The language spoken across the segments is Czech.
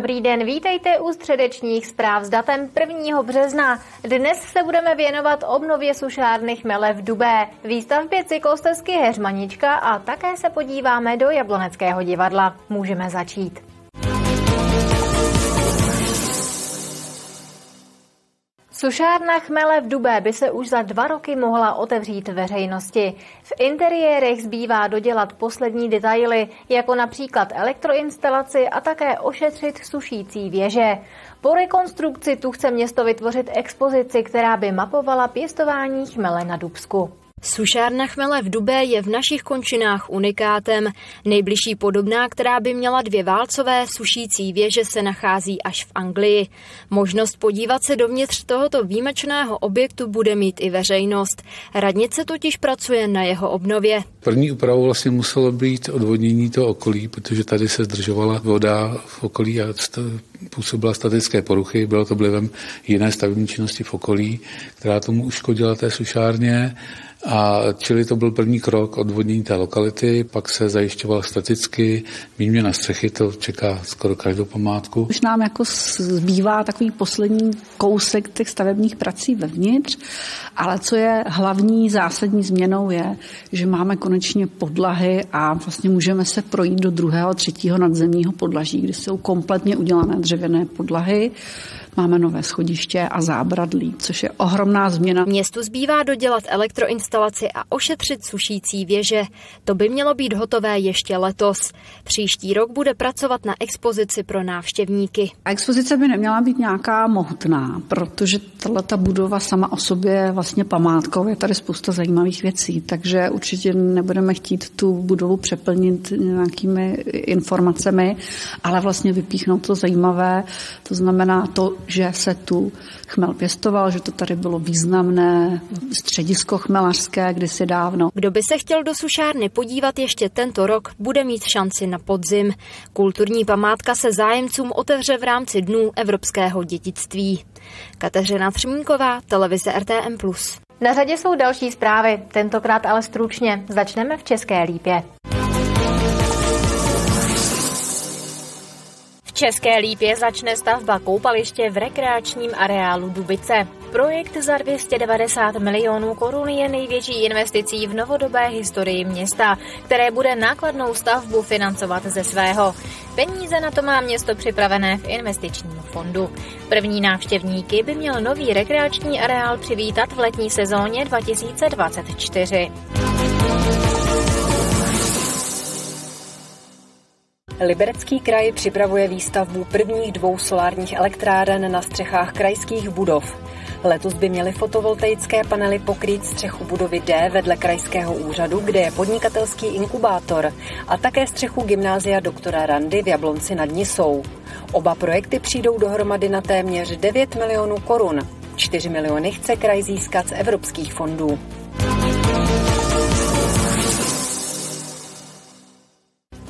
Dobrý den, vítejte u středečních zpráv s datem 1. března. Dnes se budeme věnovat obnově sušárny Chmele v Dubé, výstavbě cyklostezky Heřmanička a také se podíváme do Jabloneckého divadla. Můžeme začít. Sušárna chmele v Dubé by se už za dva roky mohla otevřít veřejnosti. V interiérech zbývá dodělat poslední detaily, jako například elektroinstalaci a také ošetřit sušící věže. Po rekonstrukci tu chce město vytvořit expozici, která by mapovala pěstování chmele na Dubsku. Sušárna chmele v Dubé je v našich končinách unikátem. Nejbližší podobná, která by měla dvě válcové sušící věže, se nachází až v Anglii. Možnost podívat se dovnitř tohoto výjimečného objektu bude mít i veřejnost. Radnice totiž pracuje na jeho obnově. První úpravou vlastně muselo být odvodnění toho okolí, protože tady se zdržovala voda v okolí a působila statické poruchy. Bylo to vlivem jiné stavební činnosti v okolí, která tomu uškodila té sušárně. A čili to byl první krok odvodnění té lokality, pak se zajišťoval staticky výměna střechy, to čeká skoro každou památku. Už nám jako zbývá takový poslední kousek těch stavebních prací vevnitř, ale co je hlavní zásadní změnou je, že máme konečně podlahy a vlastně můžeme se projít do druhého, třetího nadzemního podlaží, kde jsou kompletně udělané dřevěné podlahy máme nové schodiště a zábradlí, což je ohromná změna. Městu zbývá dodělat elektroinstalaci a ošetřit sušící věže. To by mělo být hotové ještě letos. Příští rok bude pracovat na expozici pro návštěvníky. A expozice by neměla být nějaká mohutná, protože tato budova sama o sobě je vlastně památkou. Je tady spousta zajímavých věcí, takže určitě nebudeme chtít tu budovu přeplnit nějakými informacemi, ale vlastně vypíchnout to zajímavé. To znamená to, že se tu chmel pěstoval, že to tady bylo významné středisko chmelařské kdysi dávno. Kdo by se chtěl do sušárny podívat ještě tento rok, bude mít šanci na podzim. Kulturní památka se zájemcům otevře v rámci Dnů evropského dědictví. Kateřina Třmínková, televize RTM+. Na řadě jsou další zprávy, tentokrát ale stručně. Začneme v České Lípě. České Lípě začne stavba koupaliště v rekreačním areálu Dubice. Projekt za 290 milionů korun je největší investicí v novodobé historii města, které bude nákladnou stavbu financovat ze svého. Peníze na to má město připravené v investičním fondu. První návštěvníky by měl nový rekreační areál přivítat v letní sezóně 2024. Liberecký kraj připravuje výstavbu prvních dvou solárních elektráren na střechách krajských budov. Letos by měly fotovoltaické panely pokrýt střechu budovy D vedle krajského úřadu, kde je podnikatelský inkubátor, a také střechu gymnázia doktora Randy v Jablonci nad Nisou. Oba projekty přijdou dohromady na téměř 9 milionů korun. 4 miliony chce kraj získat z evropských fondů.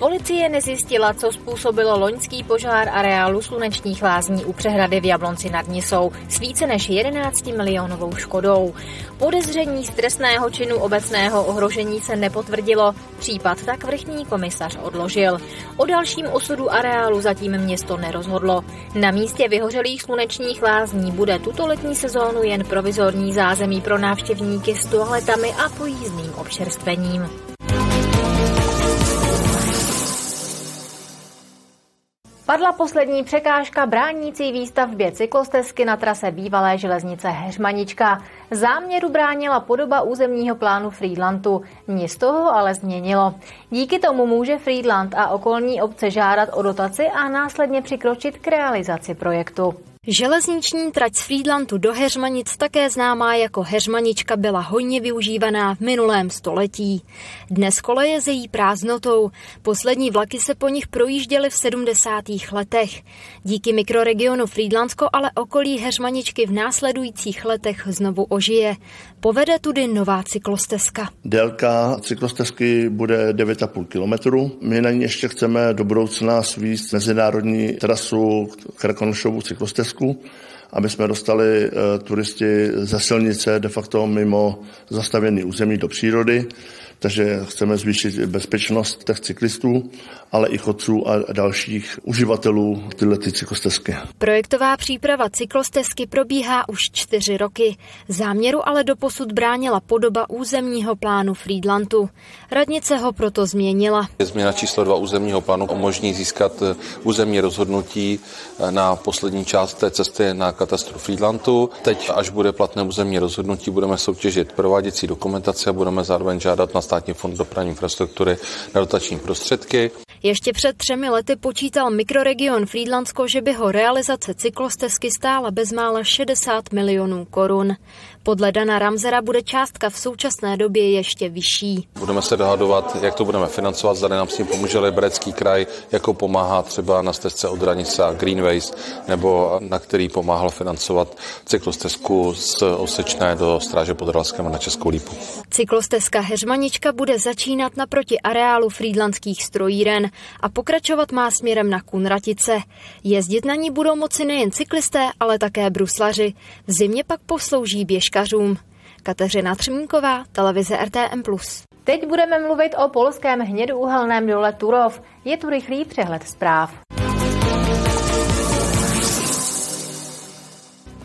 Policie nezjistila, co způsobilo loňský požár areálu slunečních lázní u přehrady v Jablonci nad Nisou s více než 11 milionovou škodou. Podezření z trestného činu obecného ohrožení se nepotvrdilo, případ tak vrchní komisař odložil. O dalším osudu areálu zatím město nerozhodlo. Na místě vyhořelých slunečních lázní bude tuto letní sezónu jen provizorní zázemí pro návštěvníky s toaletami a pojízdným občerstvením. Padla poslední překážka bránící výstavbě cyklostezky na trase bývalé železnice Heřmanička. Záměru bránila podoba územního plánu Friedlandu. Město ho ale změnilo. Díky tomu může Friedland a okolní obce žádat o dotaci a následně přikročit k realizaci projektu. Železniční trať z Friedlandu do Heřmanic, také známá jako Heřmanička, byla hojně využívaná v minulém století. Dnes koleje její prázdnotou. Poslední vlaky se po nich projížděly v 70. letech. Díky mikroregionu Friedlandsko ale okolí Heřmaničky v následujících letech znovu ožije. Povede tudy nová cyklostezka. Délka cyklostezky bude 9,5 km. My na ní ještě chceme do budoucna svíst mezinárodní trasu Krakonošovu cyklostezku Česku, aby jsme dostali eh, turisty ze silnice de facto mimo zastavěný území do přírody. Takže chceme zvýšit bezpečnost těch cyklistů, ale i chodců a dalších uživatelů tyhle ty cyklostezky. Projektová příprava cyklostezky probíhá už čtyři roky. Záměru ale doposud bránila podoba územního plánu Friedlandu. Radnice ho proto změnila. Změna číslo dva územního plánu umožní získat eh, územní rozhodnutí eh, na poslední část té cesty na katastru Friedlandu. Teď, až bude platné územní rozhodnutí, budeme soutěžit prováděcí dokumentaci a budeme zároveň žádat na Státní fond dopravní infrastruktury na dotační prostředky. Ještě před třemi lety počítal mikroregion Friedlandsko, že by ho realizace cyklostezky stála bezmála 60 milionů korun. Podle Dana Ramzera bude částka v současné době ještě vyšší. Budeme se dohadovat, jak to budeme financovat. Zda nám s tím pomůže Liberecký kraj, jako pomáhá třeba na stezce od Hranice Greenways, nebo na který pomáhal financovat cyklostezku z Osečné do Stráže pod Ralskem na Českou lípu. Cyklostezka Heřmanička bude začínat naproti areálu Frýdlandských strojíren a pokračovat má směrem na Kunratice. Jezdit na ní budou moci nejen cyklisté, ale také bruslaři. V zimě pak poslouží běžkařům. Kateřina Třmínková, televize RTM+. Teď budeme mluvit o polském hnědouhelném dole Turov. Je tu rychlý přehled zpráv.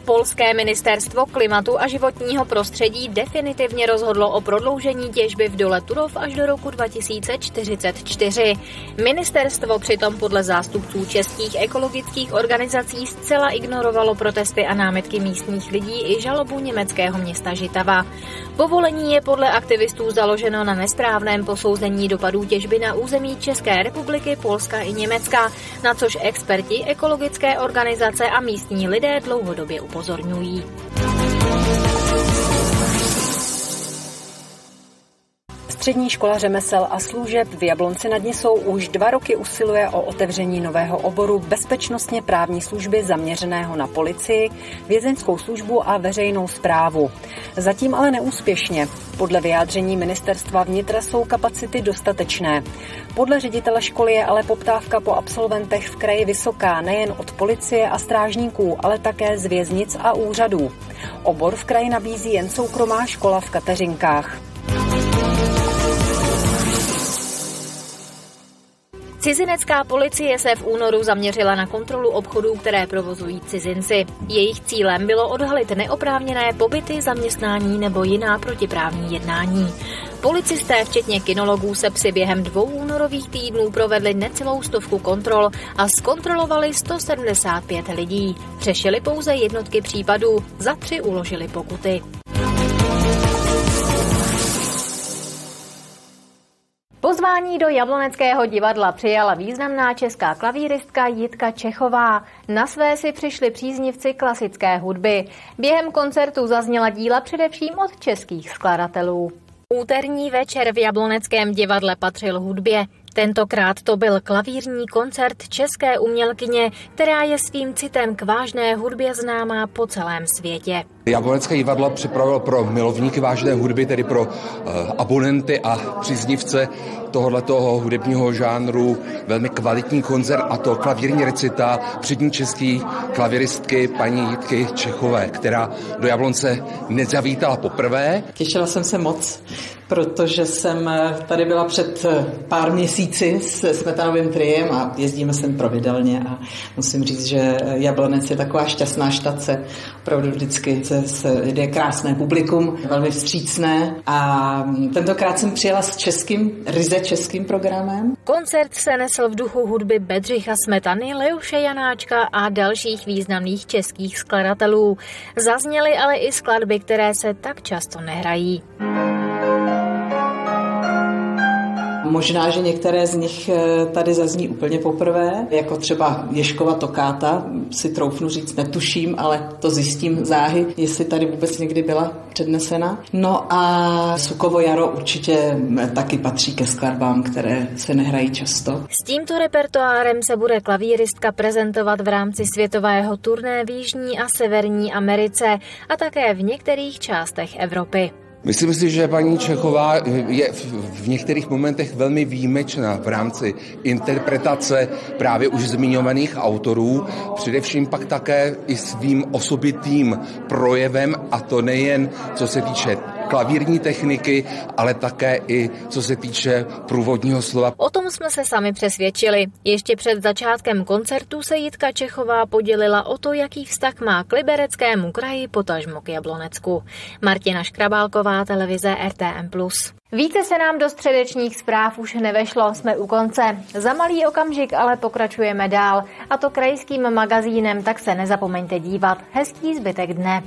Polské ministerstvo klimatu a životního prostředí definitivně rozhodlo o prodloužení těžby v dole Turov až do roku 2044. Ministerstvo přitom podle zástupců českých ekologických organizací zcela ignorovalo protesty a námitky místních lidí i žalobu německého města Žitava. Povolení je podle aktivistů založeno na nesprávném posouzení dopadů těžby na území České republiky, Polska i Německa, na což experti, ekologické organizace a místní lidé dlouhodobě upozorňují upozorňují. Střední škola řemesel a služeb v Jablonci nad Nisou už dva roky usiluje o otevření nového oboru bezpečnostně právní služby zaměřeného na policii, vězeňskou službu a veřejnou zprávu. Zatím ale neúspěšně. Podle vyjádření ministerstva vnitra jsou kapacity dostatečné. Podle ředitele školy je ale poptávka po absolventech v kraji vysoká nejen od policie a strážníků, ale také z věznic a úřadů. Obor v kraji nabízí jen soukromá škola v Kateřinkách. Cizinecká policie se v únoru zaměřila na kontrolu obchodů, které provozují cizinci. Jejich cílem bylo odhalit neoprávněné pobyty, zaměstnání nebo jiná protiprávní jednání. Policisté, včetně kinologů, se při během dvou únorových týdnů provedli necelou stovku kontrol a zkontrolovali 175 lidí. Řešili pouze jednotky případů, za tři uložili pokuty. Pozvání do Jabloneckého divadla přijala významná česká klavíristka Jitka Čechová. Na své si přišli příznivci klasické hudby. Během koncertu zazněla díla především od českých skladatelů. Úterní večer v Jabloneckém divadle patřil hudbě. Tentokrát to byl klavírní koncert české umělkyně, která je svým citem k vážné hudbě známá po celém světě. Jablonecké divadlo připravilo pro milovníky vážné hudby, tedy pro uh, abonenty a příznivce tohoto hudebního žánru velmi kvalitní koncert a to klavírní recita přední český klaviristky paní Jitky Čechové, která do Jablonce nezavítala poprvé. Těšila jsem se moc, protože jsem tady byla před pár měsíci s Smetanovým triem a jezdíme sem pravidelně a musím říct, že Jablonec je taková šťastná štace. Opravdu vždycky se, se jde krásné publikum, velmi vstřícné a tentokrát jsem přijela s českým, ryze českým programem. Koncert se nesl v duchu hudby Bedřicha Smetany, Leuše Janáčka a dalších významných českých skladatelů. Zazněly ale i skladby, které se tak často nehrají. Možná, že některé z nich eh, tady zazní úplně poprvé, jako třeba Ješkova tokáta, si troufnu říct, netuším, ale to zjistím záhy, jestli tady vůbec někdy byla přednesena. No a Sukovo jaro určitě eh, taky patří ke skladbám, které se nehrají často. S tímto repertoárem se bude klavíristka prezentovat v rámci světového turné v Jižní a Severní Americe a také v některých částech Evropy. Myslím si, že paní Čechová je v některých momentech velmi výjimečná v rámci interpretace právě už zmiňovaných autorů, především pak také i svým osobitým projevem, a to nejen co se týče klavírní techniky, ale také i co se týče průvodního slova. O tom jsme se sami přesvědčili. Ještě před začátkem koncertu se Jitka Čechová podělila o to, jaký vztah má k libereckému kraji, potažmo k Jablonecku. Martina Škrabálková, televize RTM+. Více se nám do středečních zpráv už nevešlo, jsme u konce. Za malý okamžik ale pokračujeme dál, a to krajským magazínem, tak se nezapomeňte dívat. Hezký zbytek dne.